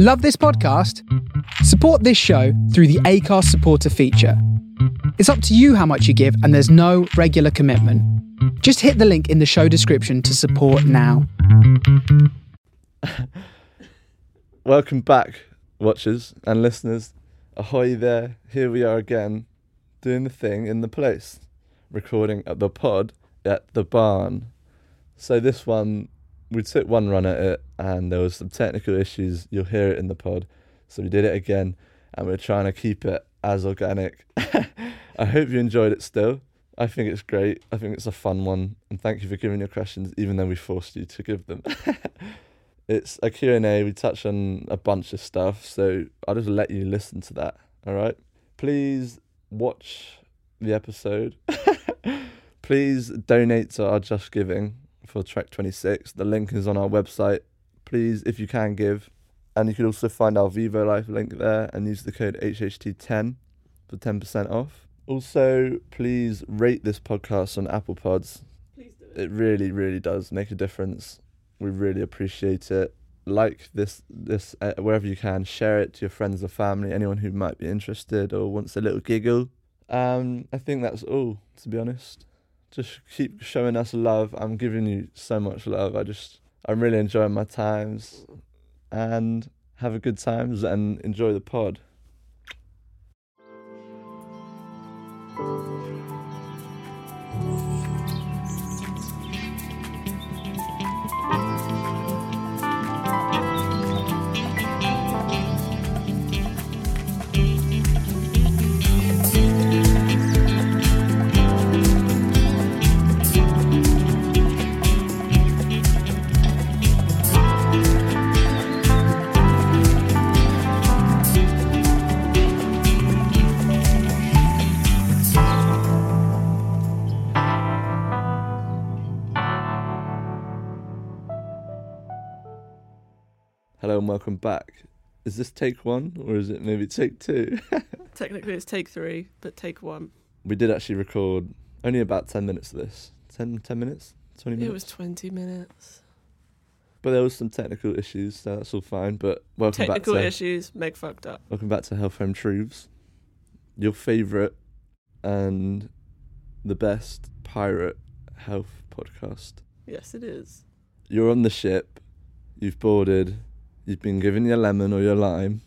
Love this podcast? Support this show through the Acast supporter feature. It's up to you how much you give, and there's no regular commitment. Just hit the link in the show description to support now. Welcome back, watchers and listeners. Ahoy there. Here we are again, doing the thing in the place, recording at the pod at the barn. So this one, we took one run at it and there was some technical issues. You'll hear it in the pod. So we did it again and we're trying to keep it as organic. I hope you enjoyed it still. I think it's great. I think it's a fun one. And thank you for giving your questions, even though we forced you to give them. it's a Q&A. We touch on a bunch of stuff. So I'll just let you listen to that. All right. Please watch the episode. Please donate to our Just Giving for Trek 26. The link is on our website. Please, if you can give. And you can also find our Vivo Life link there and use the code HHT10 for 10% off. Also, please rate this podcast on Apple Pods. Please do It really, really does make a difference. We really appreciate it. Like this, this uh, wherever you can. Share it to your friends or family, anyone who might be interested or wants a little giggle. Um, I think that's all. To be honest, just keep showing us love. I'm giving you so much love. I just, I'm really enjoying my times, and have a good times and enjoy the pod. Hello and welcome back. Is this take one or is it maybe take two? Technically, it's take three, but take one. we did actually record only about 10 minutes of this 10, 10 minutes 20 minutes It was 20 minutes. but there was some technical issues so that's all fine but welcome Technical back to issues, Meg fucked up. welcome back to health home truths your favorite and the best pirate health podcast Yes, it is. you're on the ship you've boarded you've been given your lemon or your lime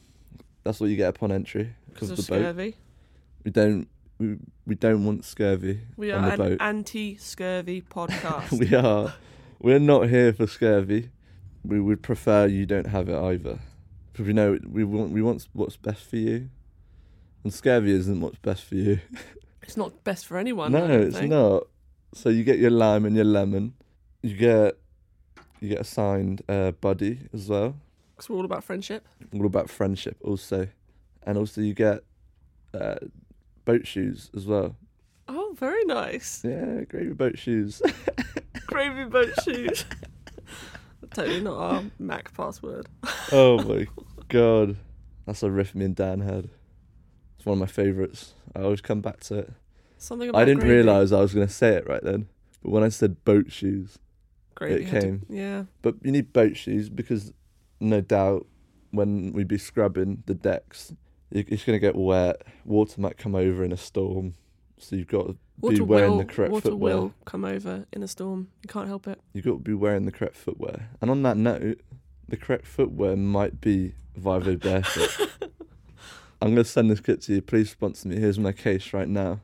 that's what you get upon entry Because of the boat scurvy. we don't we, we don't want scurvy We on are the an anti scurvy podcast. we are. We're not here for scurvy. We would prefer you don't have it either, because we know we want we want what's best for you, and scurvy isn't what's best for you. it's not best for anyone. I no, don't it's think. not. So you get your lime and your lemon. You get you get assigned a uh, buddy as well. 'Cause we're all about friendship. All about friendship also, and also you get uh, boat shoes as well. Oh, very nice. Yeah, gravy boat shoes. Gravy boat shoes. totally not our Mac password. oh my god, that's a riff me and Dan had. It's one of my favourites. I always come back to it. Something about I didn't gravy. realise I was going to say it right then, but when I said boat shoes, Gravy it had to- came. yeah. but you need boat shoes because no doubt when we be scrubbing the decks, it's going to get wet. Water might come over in a storm, so you've got to be wearing will, the correct water footwear. will come over in a storm. You can't help it. You've got to be wearing the correct footwear. And on that note, the correct footwear might be Vivo Barefoot. I'm going to send this kit to you. Please sponsor me. Here's my case right now.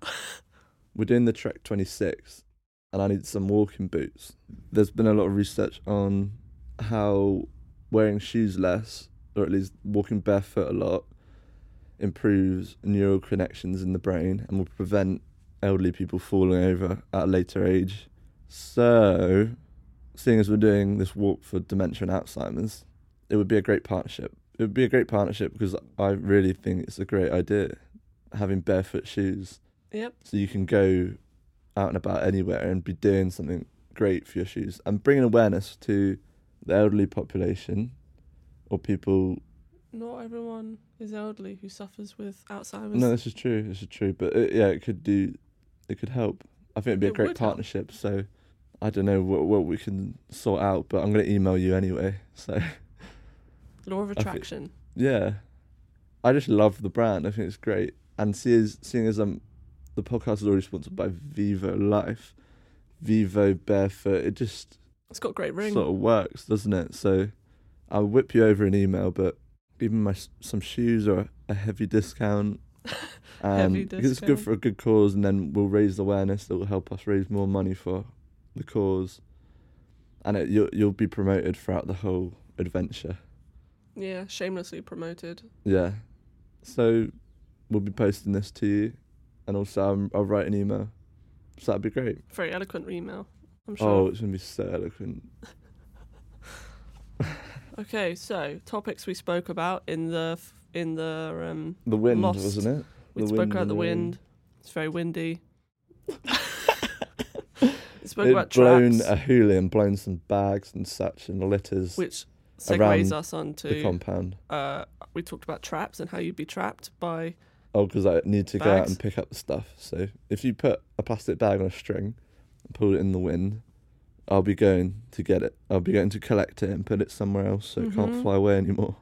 We're doing the Trek 26, and I need some walking boots. There's been a lot of research on how wearing shoes less, or at least walking barefoot a lot, improves neural connections in the brain and will prevent elderly people falling over at a later age. So, seeing as we're doing this walk for dementia and Alzheimer's, it would be a great partnership. It would be a great partnership because I really think it's a great idea having barefoot shoes Yep. so you can go out and about anywhere and be doing something great for your shoes and bringing awareness to the elderly population or people. Not everyone is elderly who suffers with Alzheimer's. No, this is true. This is true. But it, yeah, it could do. It could help. I think it'd be a great would help. partnership. So I don't know what what we can sort out, but I'm gonna email you anyway. So Law of think- attraction. Yeah, I just love the brand. I think it's great. And seeing as, seeing as um, the podcast is already sponsored by Vivo Life, Vivo Barefoot, it just It's got a great ring. sort of works, doesn't it? So I'll whip you over an email, but even my some shoes are a heavy discount. And Heavy um, because it's good for a good cause, and then we'll raise awareness that will help us raise more money for the cause, and it, you'll you'll be promoted throughout the whole adventure. yeah, shamelessly promoted. Yeah. So we'll be posting this to you, and also I'll, I'll write an email. So that'd be great. Very eloquent email. I'm sure. Oh, it's gonna be so eloquent. Okay, so topics we spoke about in the f- in the um The wind, Lost. wasn't it? we The spoke wind about and the the wind. It's very windy. we spoke It about blown traps, a hula and blown some bags and such and litters which around segues us the onto compound. uh we talked about traps and how you'd be trapped by Oh, because I need to go out Bags. and pick up the stuff. So if you put a plastic bag on a string pull it in the wind, I'll be going to get it. I'll be going to collect it and put it somewhere else so it Mhm. can't fly away anymore.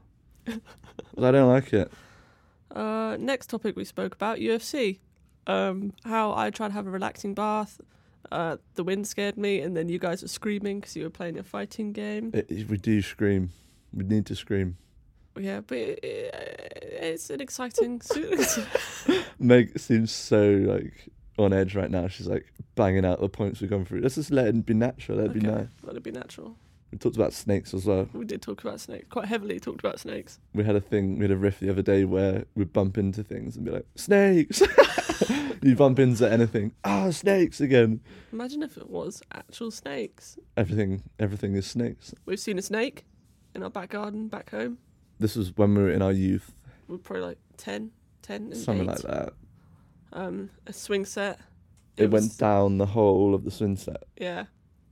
I don't like it. uh next topic we spoke about UFC. Um how I tried to have a relaxing bath. Uh, the wind scared me, and then you guys were screaming because you were playing a fighting game. it. We do scream. We need to scream. Yeah, but it, it, it's an exciting. Suit Meg it seems so like on edge right now. She's like banging out the points we've gone through. Let's just let it be natural. Let it be nice. Let it be natural. We talked about snakes as well. We did talk about snakes quite heavily. Talked about snakes. We had a thing, we had a riff the other day where we'd bump into things and be like, snakes! you bump into anything, ah, snakes again. Imagine if it was actual snakes. Everything, everything is snakes. We've seen a snake in our back garden back home. This was when we were in our youth, We're probably like 10, 10 and something eight. like that. Um, a swing set. It, went was- down the whole of the swing set. Yeah,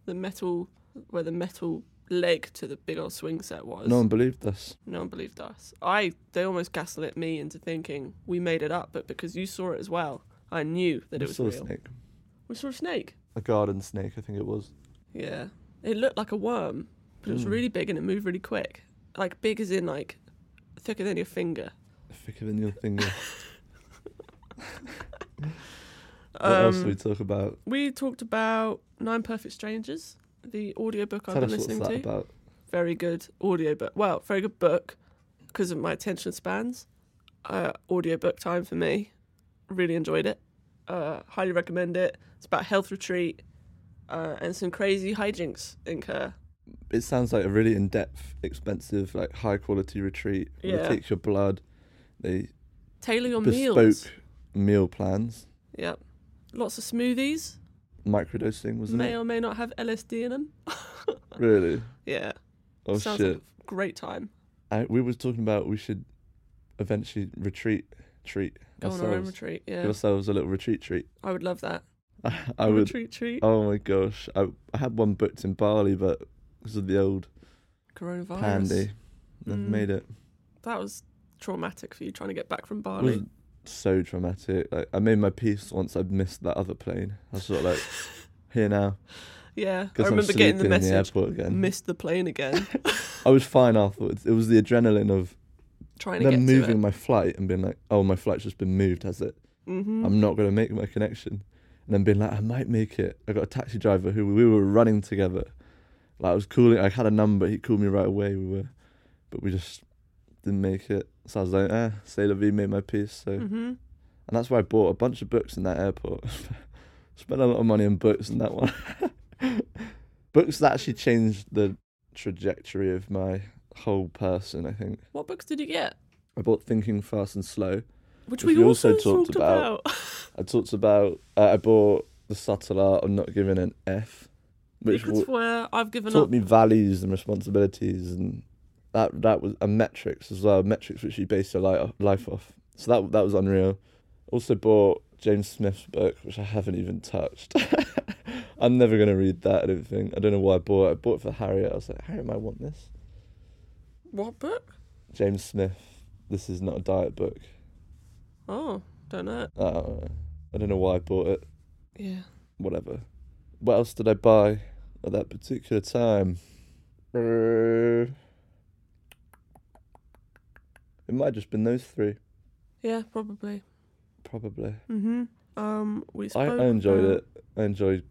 the metal where the metal leg to the big old swing set was. No one believed us. No one believed us. I they almost gaslit me into thinking we made it up, but because you saw it as well, I knew that We it was saw a snake. We saw a snake. A garden snake, I think it was. Yeah, it looked like a worm, but it was Mm. really big and it moved really quick. Like big as in like thicker than your finger. Thicker than your finger. what else did we Um, talk about? we talked about Nine Perfect Strangers, the audiobook I've Tell been us what's listening that to. about. Very good audiobook. Well, very good book because of my attention spans. Uh, audiobook time for me. Really enjoyed it. Uh, highly recommend it. It's about a health retreat uh, and some crazy hijinks incur. It sounds like a really in-depth, expensive, like high-quality retreat. Yeah. They take your blood. They Tailor your bespoke meals. Meal plans. Yep. Lots of smoothies. Microdosing, wasn't may it? or may not have LSD in them. Really? Yeah. Oh Sounds shit! like a great time. I, we were talking about we should eventually retreat, treat Go on our own ourselves, retreat. give Yeah. ourselves a little retreat treat. I would love that. I, A would. retreat treat. Oh my gosh! I, I had one booked in Bali, but because of the old Coronavirus. pandy, Mm. made it. That was traumatic for you trying to get back from Bali. So dramatic. Like I made my peace once I'd missed that other plane. I was sort of like, here now, Yeah, I remember getting the the message. again. Missed the plane again. I was fine afterwards. It was the adrenaline of trying to get moving to my flight and being like, "Oh, my flight's just been moved, has it? hmm I'm not going to make my connection." And then being like, "I might make it." I got a taxi driver who we were running together. Like I was calling. I had a number. He called me right away. We were, but we just didn't make it. So I was like, "Eh, say la vie, made my peace." So, hmm and that's why I bought a bunch of books in that airport. Spent a lot of money on books in that one. books that actually changed the trajectory of my whole person. I think. What books did you get? I bought Thinking Fast and Slow. Which Which we also also, talked talked about. about. I talked about. Uh, I bought The Subtle Art of Not Giving an F, which w- where I've given taught up. me values and responsibilities, and that that was a metrics as well. Metrics which you base your life off. So that that was unreal. Also bought James Smith's book, which I haven't even touched. I'm never gonna read that. I don't think. I don't know why I bought it. I bought it for Harriet. I was like, Harriet might want this. What book? James Smith. This is not a diet book. Oh, don't know. Uh, I don't know why I bought it. Yeah. whatever. What else did I buy at that particular time? It might have just been those three, Yeah, probably. probably. Mhm. Um, we I, spoke. I enjoyed about- it. I enjoyed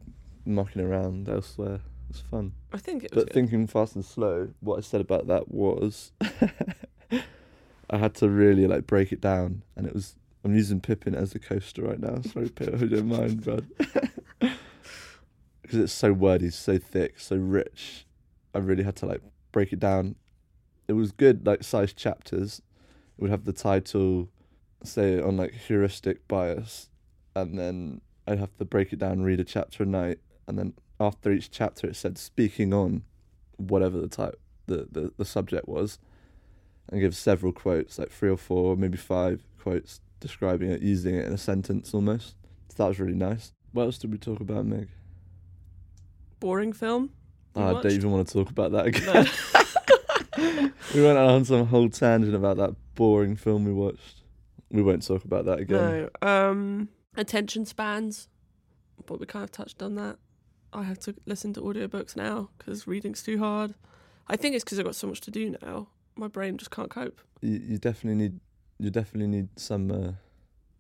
mucking around elsewhere. It's fun. I think it was But good. thinking fast and slow, what I said about that was I had to really like break it down, and it was I'm using Pippin as a coaster right now. Sorry, Pip, I don't mind, bud. Because it's so wordy, so thick, so rich. I really had to like break it down. It was good, like sized chapters. Would have the title, say on like heuristic bias, and then I'd have to break it down, read a chapter a night, and then after each chapter it said speaking on whatever the type the, the, the subject was and give several quotes like three or four maybe five quotes describing it using it in a sentence almost. So that was really nice. What else did we talk about meg? Boring film. Oh, I don't even want to talk about that again. We went on some whole tangent about that boring film we watched we won't talk about that again No. Um, attention spans. But we kind of touched on that. I have to listen to audiobooks now because reading's too hard. I think it's because I've got so much to do now. My brain just can't cope. you, you definitely need you definitely need some uh,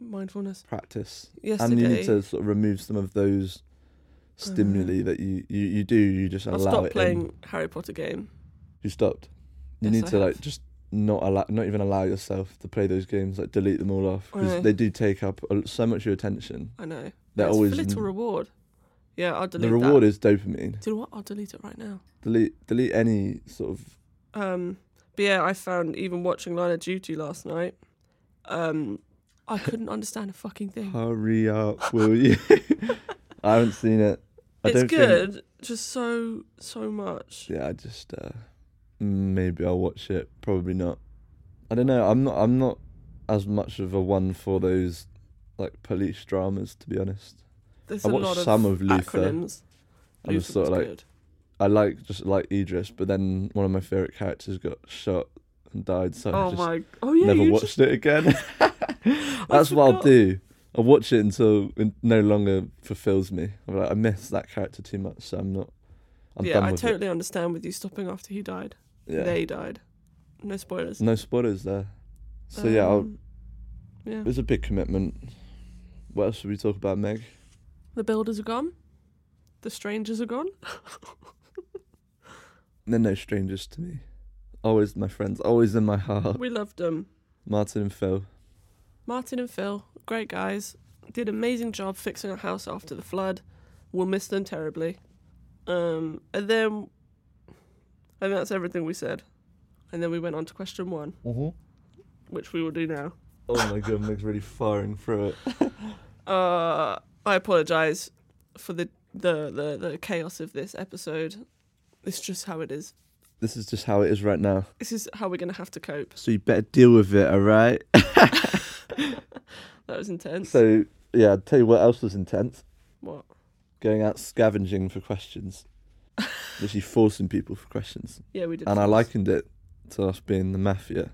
Mindfulness. practice Yesterday, and you need to sort of remove some of those stimuli that you, you, you do you just I allow stopped it playing in. Harry Potter game. you stopped you Yes, need I to like just not allow not even allow yourself to play those games like delete them all off because they do take up so much of your attention I know. they're it's always for little reward. Yeah, I'll delete the reward that. is dopamine Do you know what? I'll delete it right now. delete delete any sort of Um, but yeah, I found even watching Line of Duty last night, um, I couldn't understand a fucking thing. hurry up will you i haven't seen it I it's don't think- good, just so so much. yeah i just uh maybe i'll watch it probably not i don't know i'm not i'm not as much of a one for those like police dramas to be honest There's I a watched lot of some of Luther. acronyms. I was sort of like- good. I like just like Idris, but then one of my favorite characters got shot and died, so I Oh just my! Oh yeah, never watched just, it again. That's what I'll do. I'll watch it until it no longer fulfills me. I'm like, I miss that character too much, so I'm not. I'm yeah, I totally understand with you stopping after he died. Yeah. They died. No spoilers. No spoilers there. So yeah, I'll, Um, yeah. it's a big commitment. What else should we talk about, Meg? The builders are gone. The strangers are gone. They're no strangers to me. Always my friends, always in my heart. We loved them. Martin and Phil. Martin and Phil, great guys, did amazing job fixing our house after the flood. We'll miss them terribly. Um, and then, and that's everything we said. And then we went on to question one, Mm-hmm. which we will do now. Oh my god, Meg's really firing through it. Uh, I apologize for the, the the the chaos of this episode. It's just how it is. This is just how it is right now. This is how we're gonna have to cope. So you better deal with it, alright? That was intense. So yeah, I'll tell you what else was intense. what? Going out scavenging for questions. Literally forcing people for questions. Yeah, we did. And I likened it to us being the mafia.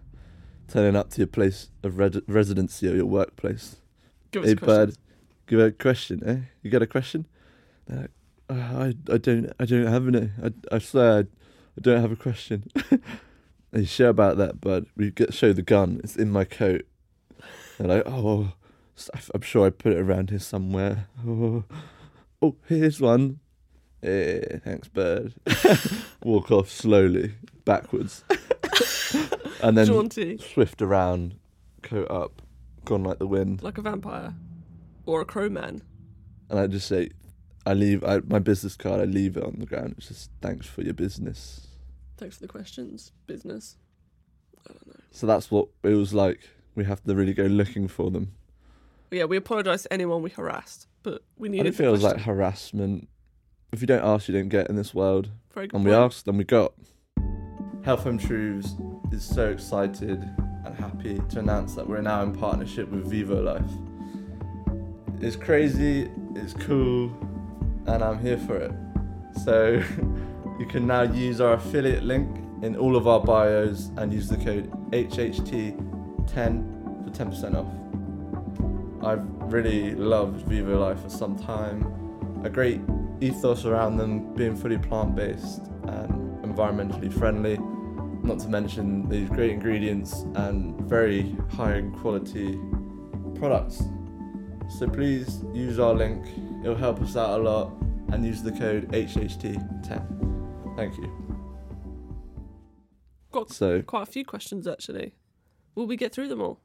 Turning up to your place of red- residency or your workplace. Give us Hey a question. bud, give a question, eh? You got a question? They're like, "Uh, I, I don't, I don't have any. I, I swear, I, I don't have a question. Are you sure about that, bud? We get show the gun. It's in my coat. They're like, oh, I- I'm sure I put it around here somewhere. Oh, oh here's one. Eh, thanks, bird. Walk off slowly, backwards, and then Jaunty, swift around, coat up, gone like the wind. like a vampire, or a crowman. And I just say, I leave I, my business card. I leave it on the ground. It's just thanks for your business. Thanks for the questions. Business. I don't know. So that's what it was like. We have to really go looking for them. Yeah, we apologise to anyone we harassed, but we I needed. don't the feel it was like question. harassment. If you don't ask, you don't get in this world. And we point. asked, and we got. Health Home Truths is so excited and happy to announce that we're now in partnership with Vivo Life. It's crazy, it's cool, and I'm here for it. So you can now use our affiliate link in all of our bios and use the code HHT10 for 10% off. I've really loved Vivo Life for some time. A great ethos around them being fully plant based and environmentally friendly. not to mention these great ingredients and very high quality products. So please use our link, it'll help us out a lot, and use the code HHT10. Thank you. Got So quite a few questions actually. Will we get through them all?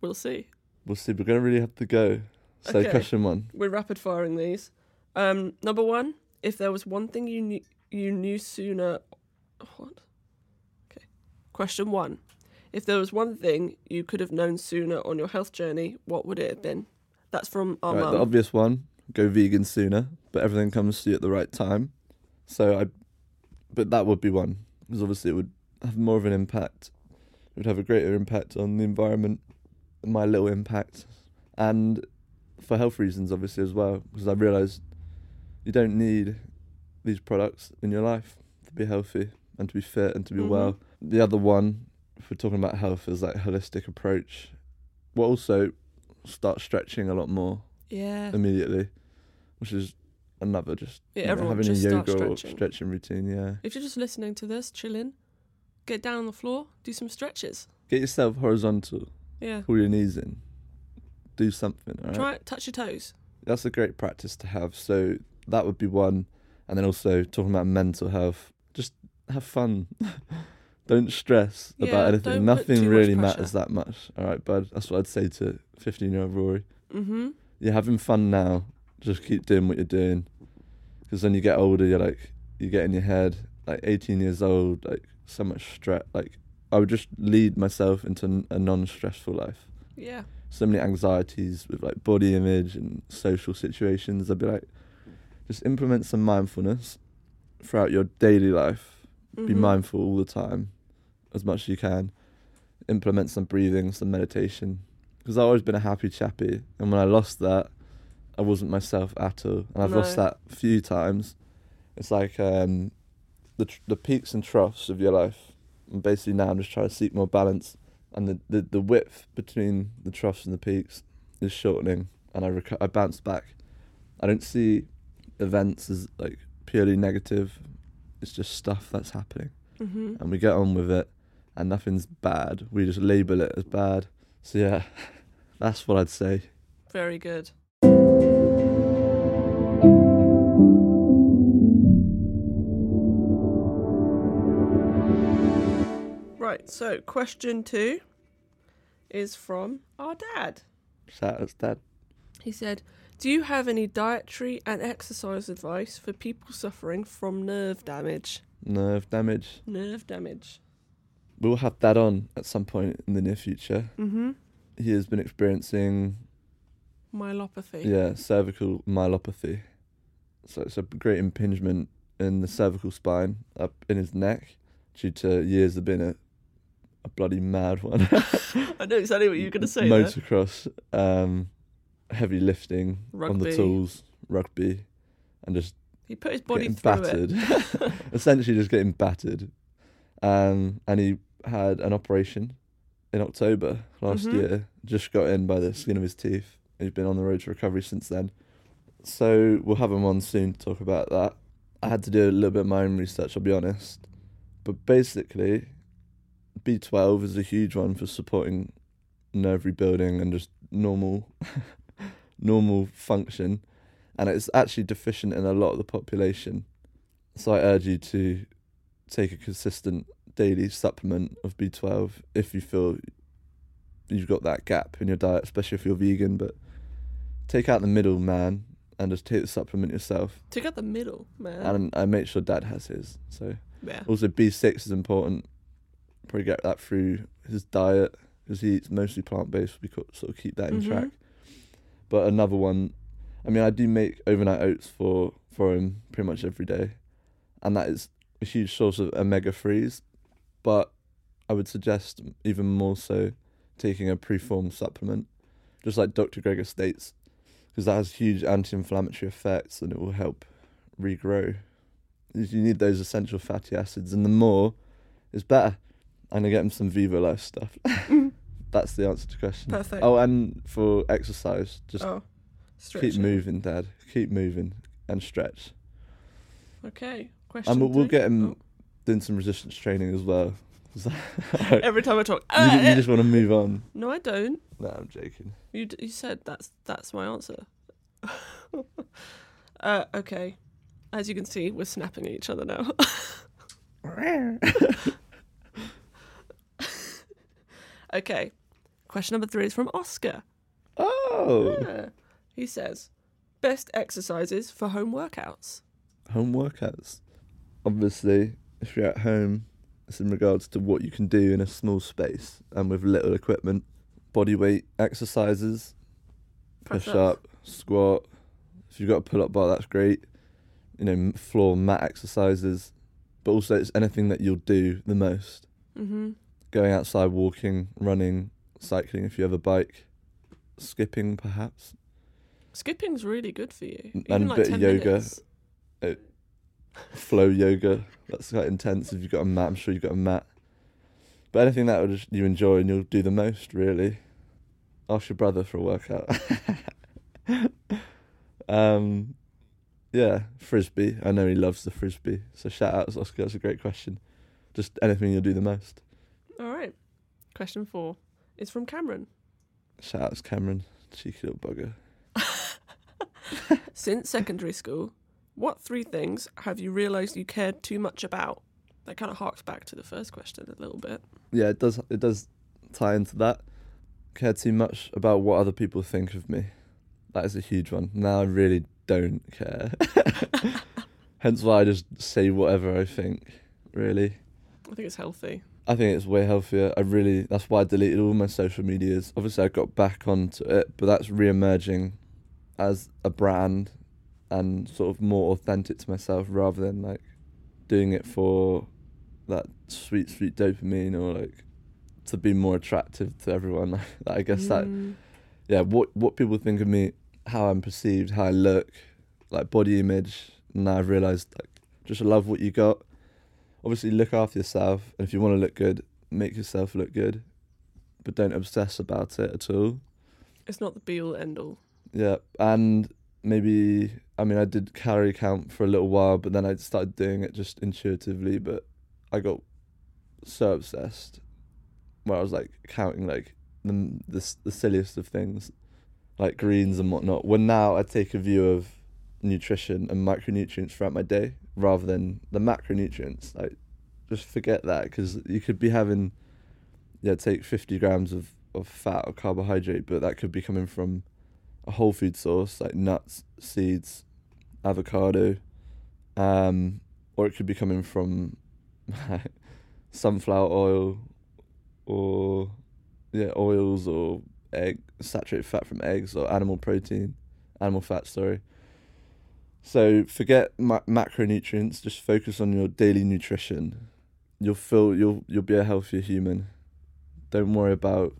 We'll see. we'll see, we're going to really have to go. So, Okay. question one. We're rapid firing these. Um, number one, if there was one thing you knew you knew sooner, what? Okay. Question one, if there was one thing you could have known sooner on your health journey, what would it have been? That's from our Right, the obvious one, go vegan sooner, but everything comes to you at the right time. So I, but that would be one because obviously it would have more of an impact. It would have a greater impact on the environment, my little impact, and for health reasons obviously as well because I realised you don't need these products in your life to be healthy and to be fit and to be Mhm. well. The other one, if we're talking about health, is like holistic approach. Well, also start stretching a lot more yeah. immediately, which is another just Yeah, you know, everyone having just a yoga or stretching. stretching routine. Yeah, If you're just listening to this, chilling, get down on the floor, do some stretches. get yourself horizontal, Yeah. pull your knees in, do something. All right, Try it, touch your toes. that's a great practice to have. So that would be one, and then also talking about mental health, just have fun. don't stress Yeah, about anything. Nothing really matters that much. All right, bud. That's what I'd say to 15 year old Rory. Mm-hmm. you're having fun now. Just keep doing what you're doing, because then you get older, you're like you get in your head. Like 18 years old, like so much stress. Like I would just lead myself into a non-stressful life. Yeah. So many anxieties with like body image and social situations. I'd be like, just implement some mindfulness throughout your daily life. Be Mhm. mindful all the time, as much as you can. Implement some breathing, some meditation. Because I've always been a happy chappy, and when I lost that, I wasn't myself at all. And I've lost that a few times. It's like um, the tr- the peaks and troughs of your life. And basically now I'm just trying to seek more balance, and the, the, the width between the troughs and the peaks is shortening, and I reco- I bounce back. I don't see events as like purely negative. It's just stuff that's happening Mm-hmm. and we get on with it and nothing's bad. We just label it as bad. So yeah, that's what I'd say. Very good. Right, so question two is from our dad. Shout out dad. He said, Do you have any dietary and exercise advice for people suffering from nerve damage? Nerve damage. Nerve damage. We'll have that on at some point in the near future. Mm-hmm. He has been experiencing Myelopathy. yeah, cervical myelopathy. So it's a great impingement in the cervical spine up in his neck due to years of being a, a bloody mad one. I know exactly what you're going to say there. Motocross, um, heavy lifting on the tools, rugby, and just He put his body battered. Essentially, just getting battered. Um, and he had an operation in October last Mhm. year. Just got in by the skin of his teeth. He's been on the road to recovery since then. So we'll have him on soon to talk about that. I had to do a little bit of my own research. I'll be honest, but basically, B12 is a huge one for supporting nerve rebuilding and just normal, normal function and it's actually deficient in a lot of the population. So I urge you to take a consistent daily supplement of B12 if you feel you've got that gap in your diet, especially if you're vegan. But take out the middle man and just take the supplement yourself. Take out the middle, man. And I make sure dad has his. So yeah. also B6 is important. Probably get that through his diet because he eats mostly plant based. We could sort of keep that in Mhm. track. But another one, I mean, I do make overnight oats for for him pretty much every day, and that is a huge source of omega threes. But I would suggest even more so taking a preformed supplement, just like Dr. Greger states, because that has huge anti-inflammatory effects and it will help regrow. You need those essential fatty acids, and the more is better. I'm gonna get him some Vivo Life stuff. That's the answer to the question. Perfect. Oh, and for exercise, just oh. keep moving, Dad. Keep moving and stretch. Okay. Question And we'll, we'll get him Oh, doing some resistance training as well. Every time I talk, you, "Uh, you uh." just want to move on. no, I don't. No, I'm joking. You d- you said that's that's my answer. uh, okay. As you can see, we're snapping at each other now. okay. Question number three is from Oscar. Oh, Yeah. He says, best exercises for home workouts. home workouts. Obviously, if you're at home, it's in regards to what you can do in a small space and with little equipment. Body weight exercises, push Press-ups. up, squat. If you've got a pull up bar, that's great. You know, floor mat exercises, but also it's anything that you'll do the most. Mm-hmm. Going outside, walking, running, cycling if you have a bike, skipping perhaps. Skipping's really good for you. And Even a like bit of yoga. minutes. flow yoga. That's quite intense. If you've got a mat, I'm sure you've got a mat. But anything that would you enjoy and you'll do the most, really. Ask your brother for a workout. um, yeah, frisbee. I know he loves the frisbee. So shout out to Oscar. That's a great question. Just anything you'll do the most. All right. Question four is from Cameron. Shout out to Cameron, cheeky little bugger. Since secondary school, what three things have you realised you cared too much about? That kind of harks back to the first question a little bit. Yeah, it does. It does tie into that. Care too much about what other people think of me. That is a huge one. Now I really don't care. Hence why I just say whatever I think. Really, I think it's healthy. I think it's way healthier. I really. That's why I deleted all my social medias. Obviously, I got back onto it, but that's re-emerging as a brand and sort of more authentic to myself rather than like doing it for that sweet, sweet dopamine or like to be more attractive to everyone. I guess that Mm, yeah, what what people think of me, how I'm perceived, how I look, like body image. Now I've realised like just love what you got. Obviously, look after yourself, and if you want to look good, make yourself look good, but don't obsess about it at all. it's not the be all end all. Yeah, and maybe I mean I did calorie count for a little while, but then I started doing it just intuitively. But I got so obsessed where I was like counting like the the, the silliest of things, like greens and whatnot. When now I take a view of nutrition and micronutrients throughout my day rather than the macronutrients. Like just forget that because you could be having yeah take fifty grams of of fat or carbohydrate, but that could be coming from a whole food source like nuts, seeds, avocado, um, or it could be coming from sunflower oil, or yeah, oils or egg saturated fat from eggs or animal protein, animal fat. Sorry. So forget ma- macronutrients. Just focus on your daily nutrition. You'll feel you'll you'll be a healthier human. Don't worry about.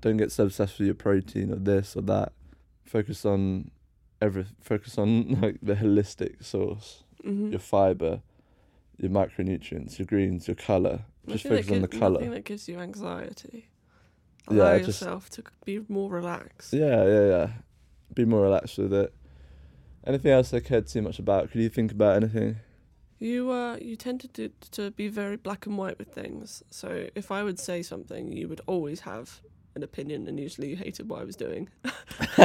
Don't get so obsessed with your protein or this or that focus on every focus on like the holistic source Mm-hmm. your fiber your macronutrients your greens your color just focus on the color Nothing that gives you anxiety. Yeah, Allow just- yourself to be more relaxed. yeah yeah yeah be more relaxed with it anything else i cared too much about could you think about anything You uh, you tend to do, to be very black and white with things. So if I would say something, you would always have an opinion, and usually you hated what I was doing.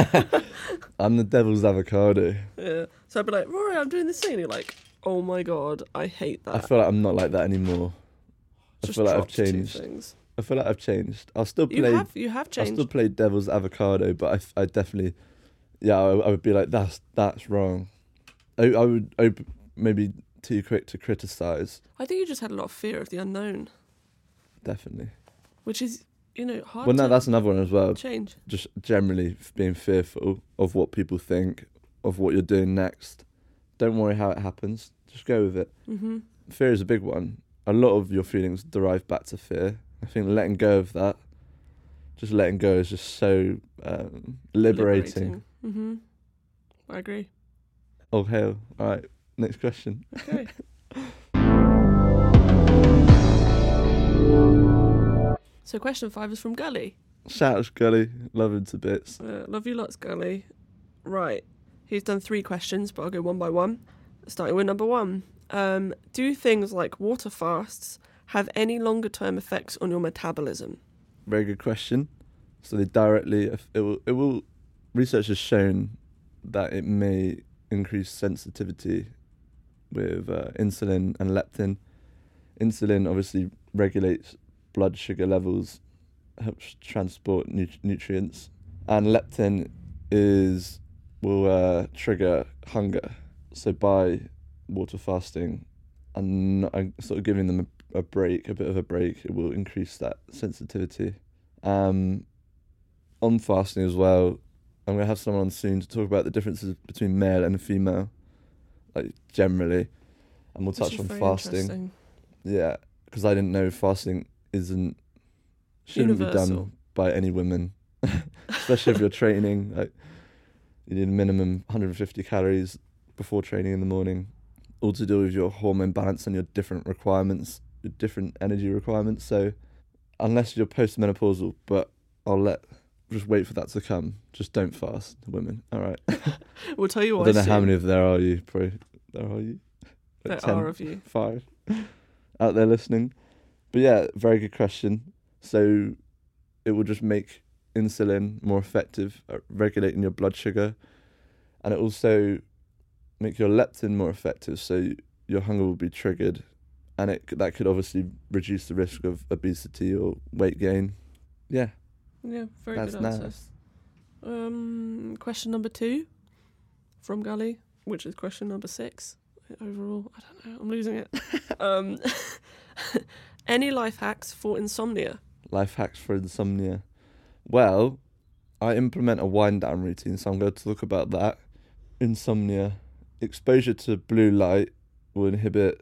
i'm the devil's avocado Yeah. So I'd be like, Rory, I'm doing this thing. And you're like, oh my god, I hate that. i feel like i'm not like that anymore i Just feel like i've changed Things. i feel like i've changed i'll still You play have you have changed. I'll still play devil's avocado, but I, I definitely, yeah, I, I would be like that's that's wrong. I, I would I would maybe too quick to criticize. I think you just had a lot of fear of the unknown, Definitely. which is you know hard Well, no, that's another one as well. change. Just generally being fearful of what people think of what you're doing next. Don't worry how it happens. Just go with it. hmm Fear is a big one. A lot of your feelings derive back to fear. I think letting go of that, just letting go, is just so um, liberating. Hmm I agree. Oh hell! All right, next question. Okay. so question five is from Gully. Shout out to Gully, love him to bits. Uh, love you lots, Gully. Right. He's done three questions, but I'll go one by one. Starting with number one. Um, do things like water fasts have any longer term effects on your metabolism? Very good question. So they directly it will it will research has shown that it may increase sensitivity with uh, insulin and leptin. Insulin obviously regulates blood sugar levels, helps transport nu- nutrients, and leptin is will uh, trigger hunger. So by water fasting and sort of giving them a, a break, a bit of a break, it will increase that sensitivity. Um, on fasting as well, I'm gonna have someone on soon to talk about the differences between male and female, like generally, and we'll touch on fasting. Yeah, because I didn't know fasting isn't shouldn't be done by any women, especially if you're training. Like you need a minimum 150 calories before training in the morning, all to do with your hormone balance and your different requirements, your different energy requirements. So unless you're postmenopausal, but I'll let just wait for that to come. Just don't fast, women. All right. We'll tell you what. I don't know how many of there are you. Probably there are you. there 10? are of you. five out there listening. But yeah, very good question. So it will just make insulin more effective at regulating your blood sugar, and it also make your leptin more effective. So your hunger will be triggered, and it that could obviously reduce the risk of obesity or weight gain. Yeah, Yeah, very that's good answer. nice. Um, question number two from Gully, which is question number six overall. I don't know. I'm losing it. um, any life hacks for insomnia? Life hacks for insomnia. Well, I implement a wind down routine, so I'm going to talk about that. Insomnia. Exposure to blue light will inhibit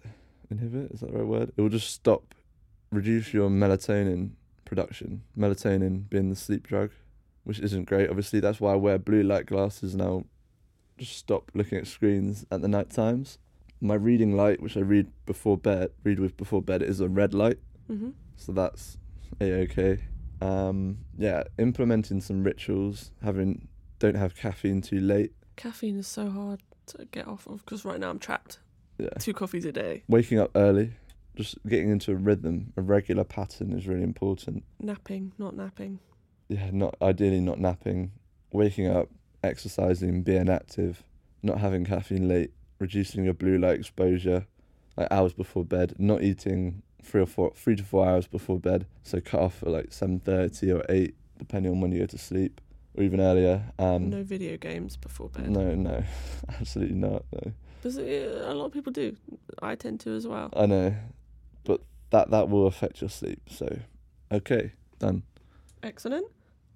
inhibit, is that the right word? It will just stop reduce your melatonin production. Melatonin being the sleep drug, which isn't great. Obviously that's why I wear blue light glasses now. Just stop looking at screens at the night times. My reading light, which I read before bed, read with before bed, is a red light Mm-hmm. so that's a okay. Um, yeah, implementing some rituals, having don't have caffeine too late. Caffeine is so hard to get off of because right now I'm trapped. Yeah, Two coffees a day. waking up early, just getting into a rhythm, a regular pattern is really important. Napping, not napping. Yeah, not ideally not napping, waking up, exercising, being active, not having caffeine late, reducing your blue light exposure, like hours before bed, not eating three or four, three to four hours before bed. So cut off at like seven thirty or eight, depending on when you go to sleep, or even earlier. Um, no video games before bed. no, no, absolutely not. No, Because a lot of people do. I tend to as well. I know, but that that will affect your sleep. So, okay, done. Excellent.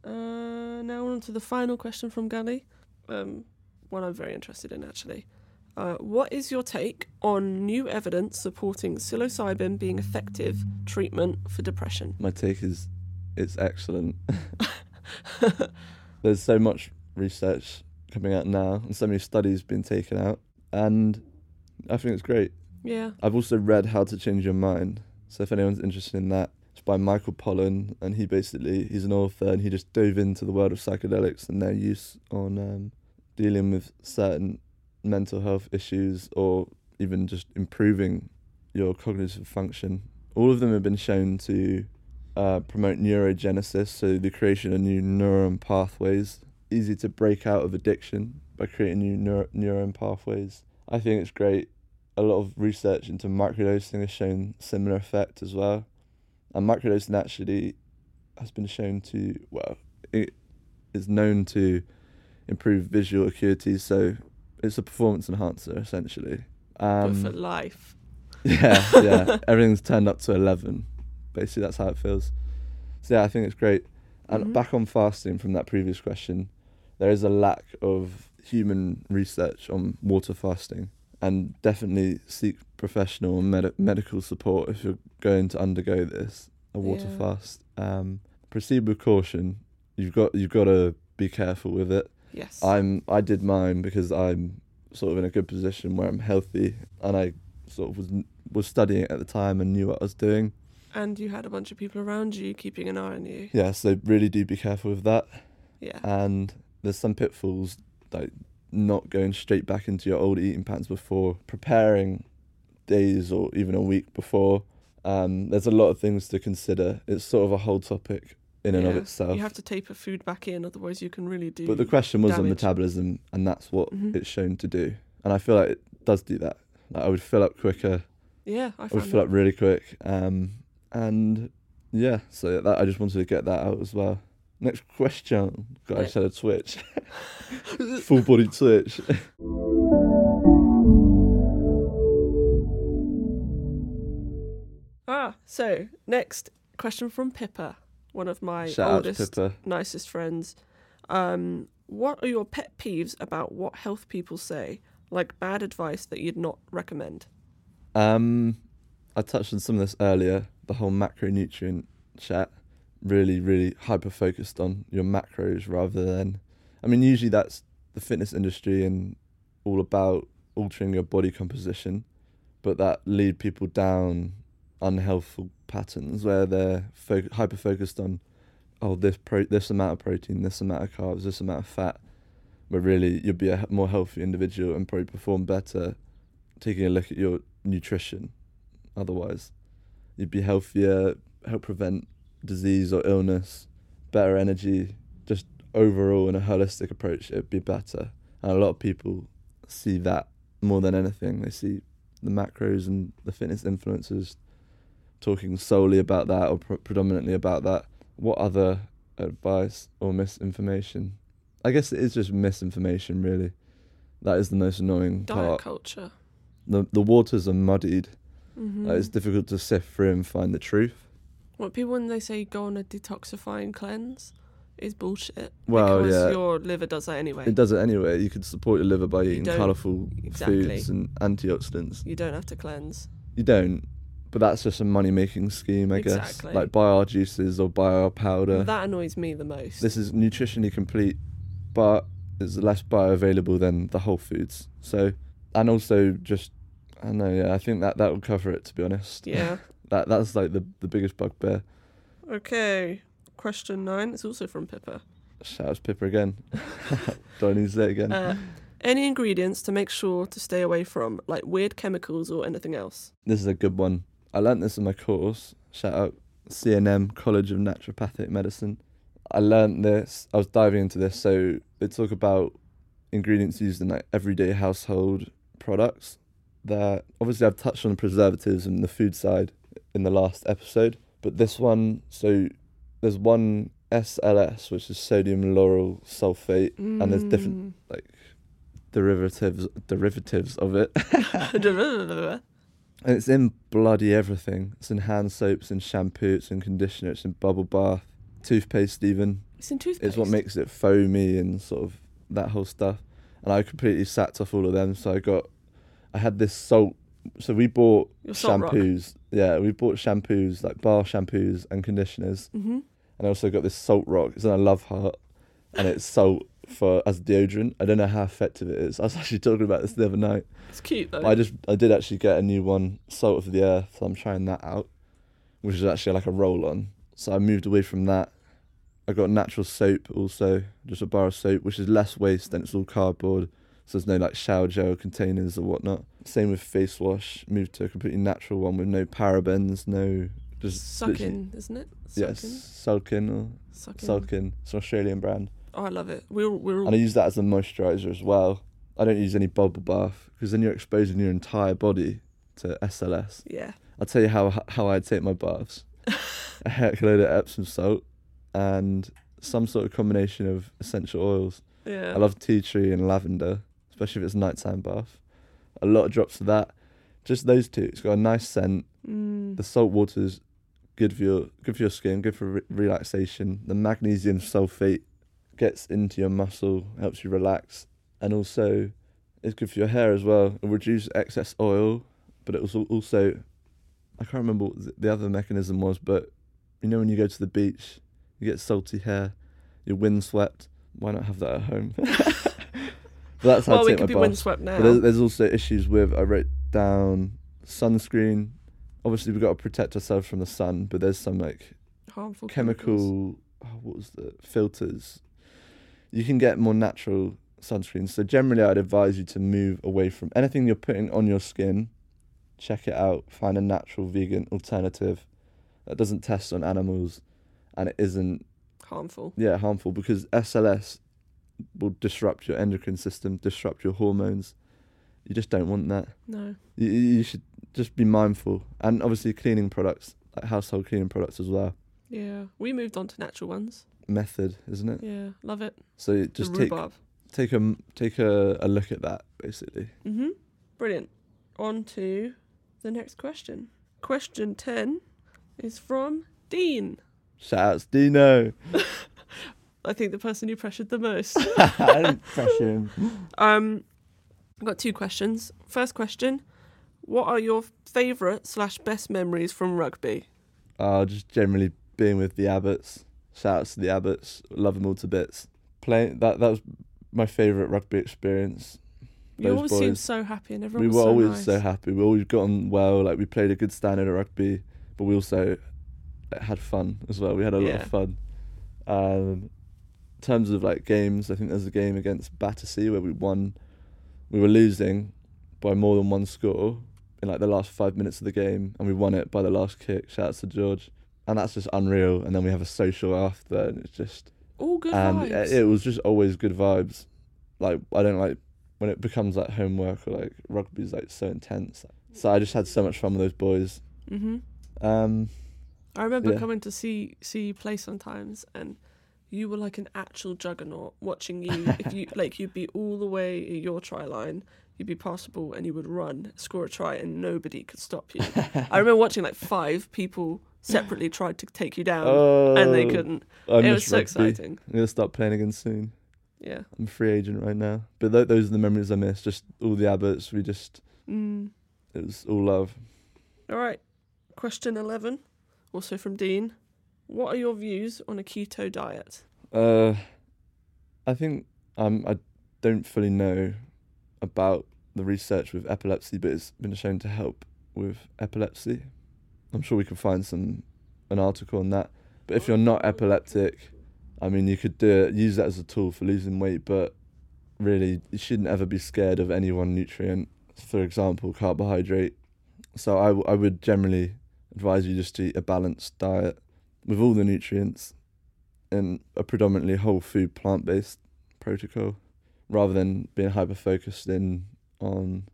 Uh, now on to the final question from Gully. Um, one I'm very interested in actually. Uh, what is your take on new evidence supporting psilocybin being effective treatment for depression? My take is, it's excellent. There's so much research coming out now, and so many studies being taken out, and I think it's great. Yeah. I've also read How to Change Your Mind. So if anyone's interested in that, it's by Michael Pollan, and he basically he's an author, and he just dove into the world of psychedelics and their use on um, dealing with certain mental health issues or even just improving your cognitive function. All of them have been shown to uh, promote neurogenesis, so the creation of new neuron pathways. Easy to break out of addiction by creating new neuro- neuron pathways. I think it's great a lot of research into microdosing has shown similar effect as well. And microdosing actually has been shown to well, it is known to improve visual acuity. So it's a performance enhancer essentially. but for Um, life. yeah, yeah. Everything's turned up to eleven. Basically, that's how it feels. So yeah, I think it's great. And Mhm. back on fasting from that previous question, there is a lack of human research on water fasting, and definitely seek professional and med- medical support if you're going to undergo this a water Yeah. fast. Um, proceed with caution. You've got you've got to be careful with it. Yes. I'm I did mine because I'm sort of in a good position where I'm healthy and I sort of was was studying at the time and knew what I was doing. and you had a bunch of people around you keeping an eye on you. Yeah, so really do be careful with that. Yeah. And there's some pitfalls like not going straight back into your old eating patterns before preparing days or even a week before Um, there's a lot of things to consider. It's sort of a whole topic in and of itself. You have to taper food back in, otherwise you can really do. But the question was on metabolism, and that's what Mhm. it's shown to do. And I feel like it does do that. Like I would fill up quicker. yeah, I I would fill that. up really quick. Um, and yeah, so that I just wanted to get that out as well. Next question. God, I just had a twitch. Full body twitch. Ah, so next question from Pippa, one of my Shout oldest, nicest friends. Um, what are your pet peeves about what health people say, like bad advice that you'd not recommend? Um, I touched on some of this earlier. The whole macronutrient chat, really, really hyper focused on your macros rather than. I mean, usually that's the fitness industry and all about altering your body composition, but that lead people down unhealthful patterns where they're fo- hyper focused on, oh, this pro- this amount of protein, this amount of carbs, this amount of fat, but really you'll be a more healthy individual and probably perform better taking a look at your nutrition. Otherwise, you'd be healthier, help prevent disease or illness, better energy, just overall in a holistic approach, it'd be better. And a lot of people see that more than anything. They see the macros and the fitness influencers talking solely about that or pre- predominantly about that. What other advice or misinformation? I guess it is just misinformation, really. That is the most annoying Diet part. culture. The the waters are muddied. Mm-hmm. Like, it's difficult to sift through and find the truth. What people when they say go on a detoxifying cleanse is bullshit. Well, because yeah. your liver does that anyway. It does it anyway. You could support your liver by eating don't- colourful exactly. foods and antioxidants. You don't have to cleanse. You don't, but that's just a money making scheme, I guess. Like buy our juices or buy our powder. That annoys me the most. This is nutritionally complete, but it's less bioavailable than the whole foods. So, and also just, I don't know, yeah, I think that that will cover it. To be honest, yeah. that that's like the the biggest bugbear. Okay. Question nine. It's also from Pippa. Shout out to Pippa again. Do I need to say it again? Uh, any ingredients to make sure to stay away from, like weird chemicals or anything else? This is a good one. I learnt this in my course. Shout out CNM College of Naturopathic Medicine. I learnt this. I was diving into this. So they talk about ingredients used in like everyday household products. That obviously I've touched on the preservatives and the food side in the last episode, but this one. So there's one SLS, which is sodium lauryl sulfate, and there's different like derivatives derivatives of it. Mm. And it's in bloody everything. It's in hand soaps and shampoo, it's in conditioner, it's in bubble bath, toothpaste even. it's in toothpaste. It's what makes it foamy and sort of that whole stuff. And I completely sacked off all of them. So I got, I had this salt. So we bought salt rock. shampoos. Yeah, we bought shampoos, like bar shampoos and conditioners. Mm-hmm. And I also got this salt rock. It's in a love heart. And it's salt for as deodorant. I don't know how effective it is. I was actually talking about this the other night. It's cute though. But I just I did actually get a new one, Salt of the Earth. So I'm trying that out, which is actually like a roll on. So I moved away from that. I got natural soap also, just a bar of soap, which is less waste and it's all cardboard. So there's no like shower gel containers or whatnot. Same with face wash. Moved to a completely natural one with no parabens, no just Sucking, isn't it? Yes. Sulkin or Sucking. Sulkin. It's an Australian brand. Oh, I love it. We're we're all And I use that as a moisturizer as well. I don't use any bubble bath because then you're exposing your entire body to SLS. yeah. I'll tell you how how I take my baths. a heck load of Epsom salt and some sort of combination of essential oils. Yeah. I love tea tree and lavender, especially if it's a nighttime bath. A lot of drops of that. Just those two. It's got a nice scent. Mm. The salt water's good for your good for your skin, good for re- relaxation. The magnesium sulfate gets into your muscle, helps you relax, and also it's good for your hair as well. It reduces excess oil, but it also also I can't remember what the other mechanism was, but you know when you go to the beach, you get salty hair, you're windswept. Why not have that at home? but that's how well, I we could be my baths. windswept now. But there's, there's also issues with I wrote down sunscreen. Obviously, we've got to protect ourselves from the sun, but there's some like Harmful chemical. Oh, what was the filters? You can get more natural sunscreen. So generally, I'd advise you to move away from anything you're putting on your skin. check it out. Find a natural vegan alternative that doesn't test on animals, and it isn't Harmful. yeah harmful because SLS will disrupt your endocrine system, disrupt your hormones. You just don't want that. No. You, you should just be mindful, and obviously cleaning products, like household cleaning products as well. Yeah. We moved on to natural ones. Method, isn't it? Yeah. Love it. So The just take rhubarb. take a take a, a look at that basically. Mm-hmm. Brilliant. On to the next question. Question 10 is from Dean. Shout outs Dino. I think the person you pressured the most. I didn't pressure him. um, I've got two questions. First question What are your favourite slash best memories from rugby? Uh, just generally being with the Abbots. Shout outs to the Abbots. Love them all to bits. Playing that that was my favourite rugby experience. You Those always seem boys. so happy and we everyone were was so always nice. so happy. We always got on well. Like we played a good standard of rugby, but we also had fun as well. We had a lot of fun. Um, terms of like games, I think there's a game against Battersea where we won. We were losing by more than one score in like the last five minutes of the game, and we won it by the last kick. Shout out to George, and that's just unreal. And then we have a social after, and it's just All good and vibes. it, it was just always good vibes. Like I don't like when it becomes like homework or like rugby's like so intense. So I just had so much fun with those boys. hmm Um, I remember Yeah. coming to see see you play sometimes, and you were like an actual juggernaut. Watching you, if you like, you'd be all the way at your try line, you'd be passable, and you would run, score a try, and nobody could stop you. I remember watching like five people separately tried to take you down, oh, and they couldn't. I it was so rugby. exciting. I'm gonna start playing again soon. Yeah. I'm a free agent right now, but th- those are the memories I miss. Just all the Abbots. We just Mm. it was all love. All right. Question eleven, also from Dean. What are your views on a keto diet? Uh, I think um I don't fully know about the research with epilepsy, but it's been shown to help with epilepsy. I'm sure we can find some an article on that. But if you're not epileptic, I mean, you could do it, use that as a tool for losing weight, but really, you shouldn't ever be scared of any one nutrient. For example, carbohydrate. So I, w- I would generally advise you just to eat a balanced diet with all the nutrients in a predominantly whole food plant based protocol rather than being hyper focused in on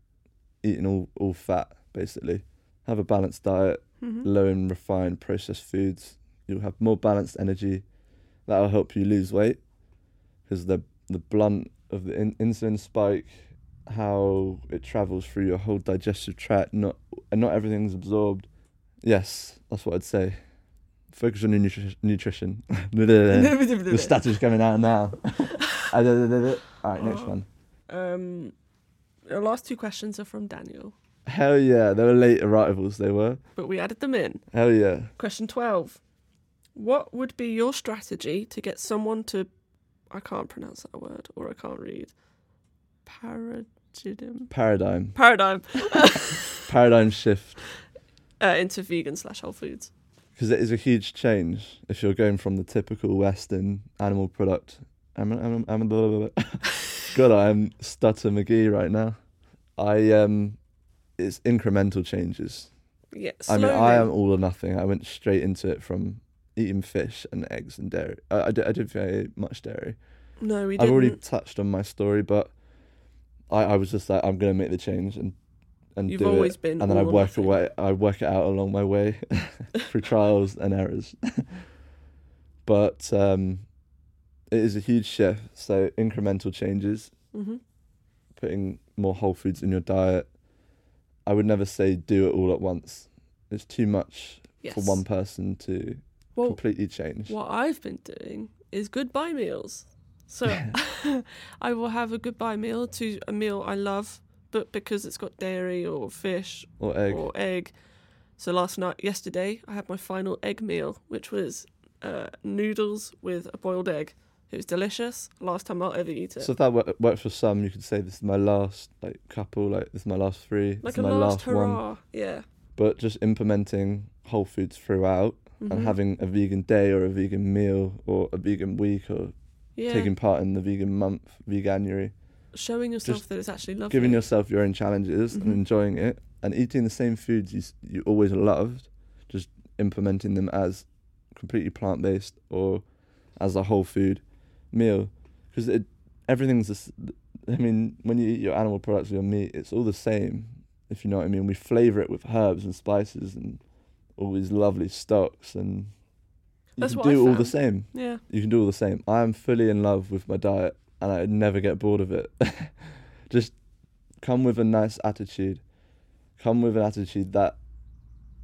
eating all, all fat basically. Have a balanced diet, hmm low in refined processed foods. You'll have more balanced energy. That'll help you lose weight because the the blunt of the in- insulin spike, how it travels through your whole digestive tract, not and not everything's absorbed. Yes, that's what I'd say. Focus on your nutri- nutrition. the statue's coming out now. All right, next one. Um, the last two questions are from Daniel, Hell yeah, they were late arrivals. They were. but we added them in. Hell yeah. Question 12. What would be your strategy to get someone to. I can't pronounce that word or I can't read. Paradigm. Paradigm. Paradigm Paradigm shift. uh, into vegan slash whole foods. Because it is a huge change if you're going from the typical Western animal product. I'm, I'm, I'm, blah, blah, blah. God, I'm stutter McGee right now. I um, it's incremental changes. Yeah, I mean, I am all or nothing. I went straight into it from eating fish and eggs and dairy. I, I, did, I didn't think I ate much dairy. No, we I've already touched on my story, but I, I was just like, I'm gonna make the change and and You've do always it been. and then I work away. I work it out along my way through trials and errors. but um, it is a huge shift. So incremental changes, hmm putting more whole foods in your diet. I would never say do it all at once. It's too much Yes. for one person to Well, completely change. What I've been doing is goodbye meals. So I will have a goodbye meal to a meal I love, but because it's got dairy or fish Or egg. or egg. So last night, yesterday, I had my final egg meal, which was uh, noodles with a boiled egg. It was delicious. Last time I'll ever eat it. So if that wor- works for some, you could say this is my last like couple, like this is my last three, like this a is my last, last, one. Yeah. But just implementing whole foods throughout Mhm. and having a vegan day or a vegan meal or a vegan week or yeah. taking part in the vegan month, veganuary. Showing yourself Just that it's actually lovely. giving yourself your own challenges Mhm. and enjoying it, and eating the same foods you you always loved, just implementing them as completely plant based or as a whole food meal, because it everything's. the s- I mean, when you eat your animal products or your meat, it's all the same. If you know what I mean, we flavor it with herbs and spices and all these lovely stocks, and you That's can what I do all the same yeah. you can do all the same. I am fully in love with my diet and I'd never get bored of it. Just come with a nice attitude. Come with an attitude that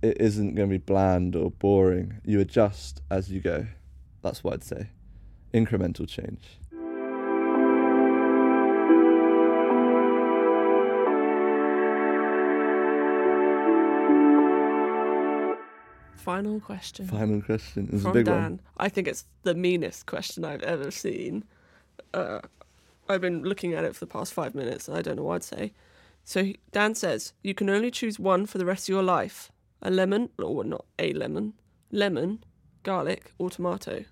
it isn't going to be bland or boring. You adjust as you go. That's what I'd say. Incremental change. Final question Final question. It's a from big Dan. one. I think it's the meanest question I've ever seen. Uh, I've been looking at it for the past five minutes, and I don't know what I'd say. So Dan says you can only choose one for the rest of your life: a lemon, or not a lemon, lemon, garlic, or tomato.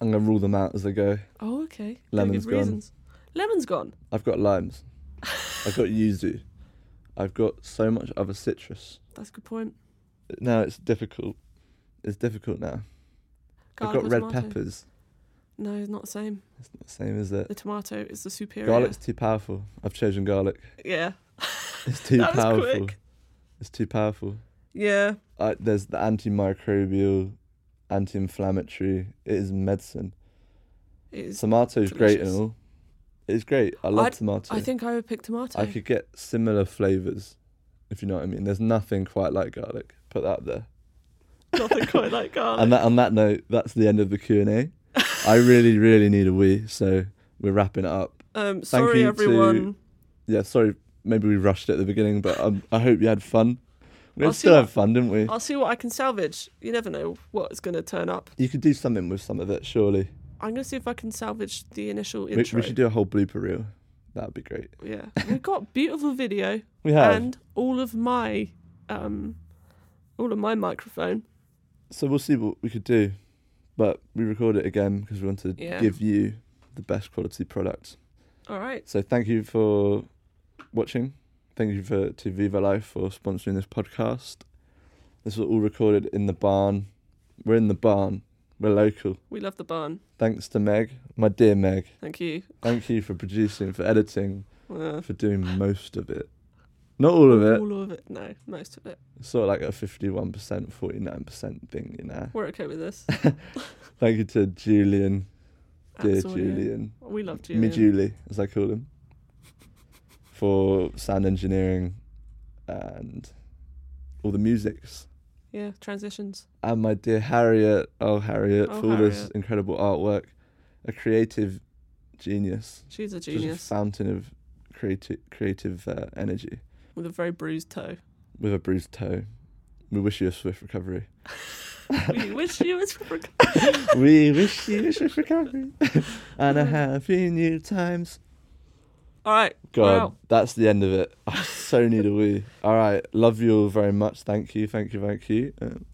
I'm going to rule them out as they go. Oh, okay. Lemon's gone. reasons. Lemon's gone. I've got limes. I've got yuzu. I've got so much other citrus. That's a good point. Now it's difficult. It's difficult now. Garlic I've got red tomato? peppers. No, it's not the same. It's not the same, is it? The tomato is the superior. Garlic's too powerful. I've chosen garlic. Yeah. It's too That was powerful. quick. It's too powerful. Yeah. I, there's the antimicrobial, anti-inflammatory. It is medicine. It is. Tomato's great and all. It's great. I love I'd- tomato. I think I would pick tomato. I could get similar flavors, if you know what I mean. There's nothing quite like garlic. Put that up there. Nothing quite like garlic. And that, on that note, that's the end of the Q and A. I really, really need a wee, so we're wrapping it up. um, Thank sorry, you to- everyone. Yeah, sorry, maybe we rushed it at the beginning, but um, I hope you had fun. We I'll still what- had fun, didn't we? I'll see what I can salvage. You never know what's going to turn up. You could do something with some of it, surely. I'm going to see if I can salvage the initial We, intro. we should do a whole blooper reel. That would be great. Yeah, we've got beautiful video We have. and all of my, um, all of my microphone. so we'll see what we could do. But we record it again because we want to Yeah. give you the best quality product. All right. So thank you for watching. Thank you for to Vivo Life for sponsoring this podcast. This was all recorded in the barn. We're in the barn. We're local. We love the barn. Thanks to Meg, my dear Meg. Thank you. Thank you for producing, for editing, Uh, for doing most of it. Not all of it. All of it. No, most of it. Sort of like a 51%, 49% thing, you know. We're okay with this. Thank you to Julian, dear yeah. Julian. We love Julian. Me Julie, as I call him, for sound engineering and all the musics. Yeah, transitions. And my dear Harriet, oh Harriet, Oh, for all this Harriet. incredible artwork. A creative genius. She's a Just a genius fountain of creative creative uh, energy with a very bruised toe. with a bruised toe. We wish you a swift recovery. we wish you was for we wish you a swift recovery and a happy new times. All right. God, Wow. that's the end of it. I so need a wee. All right, love you all very much. Thank you, thank you, thank you. Um,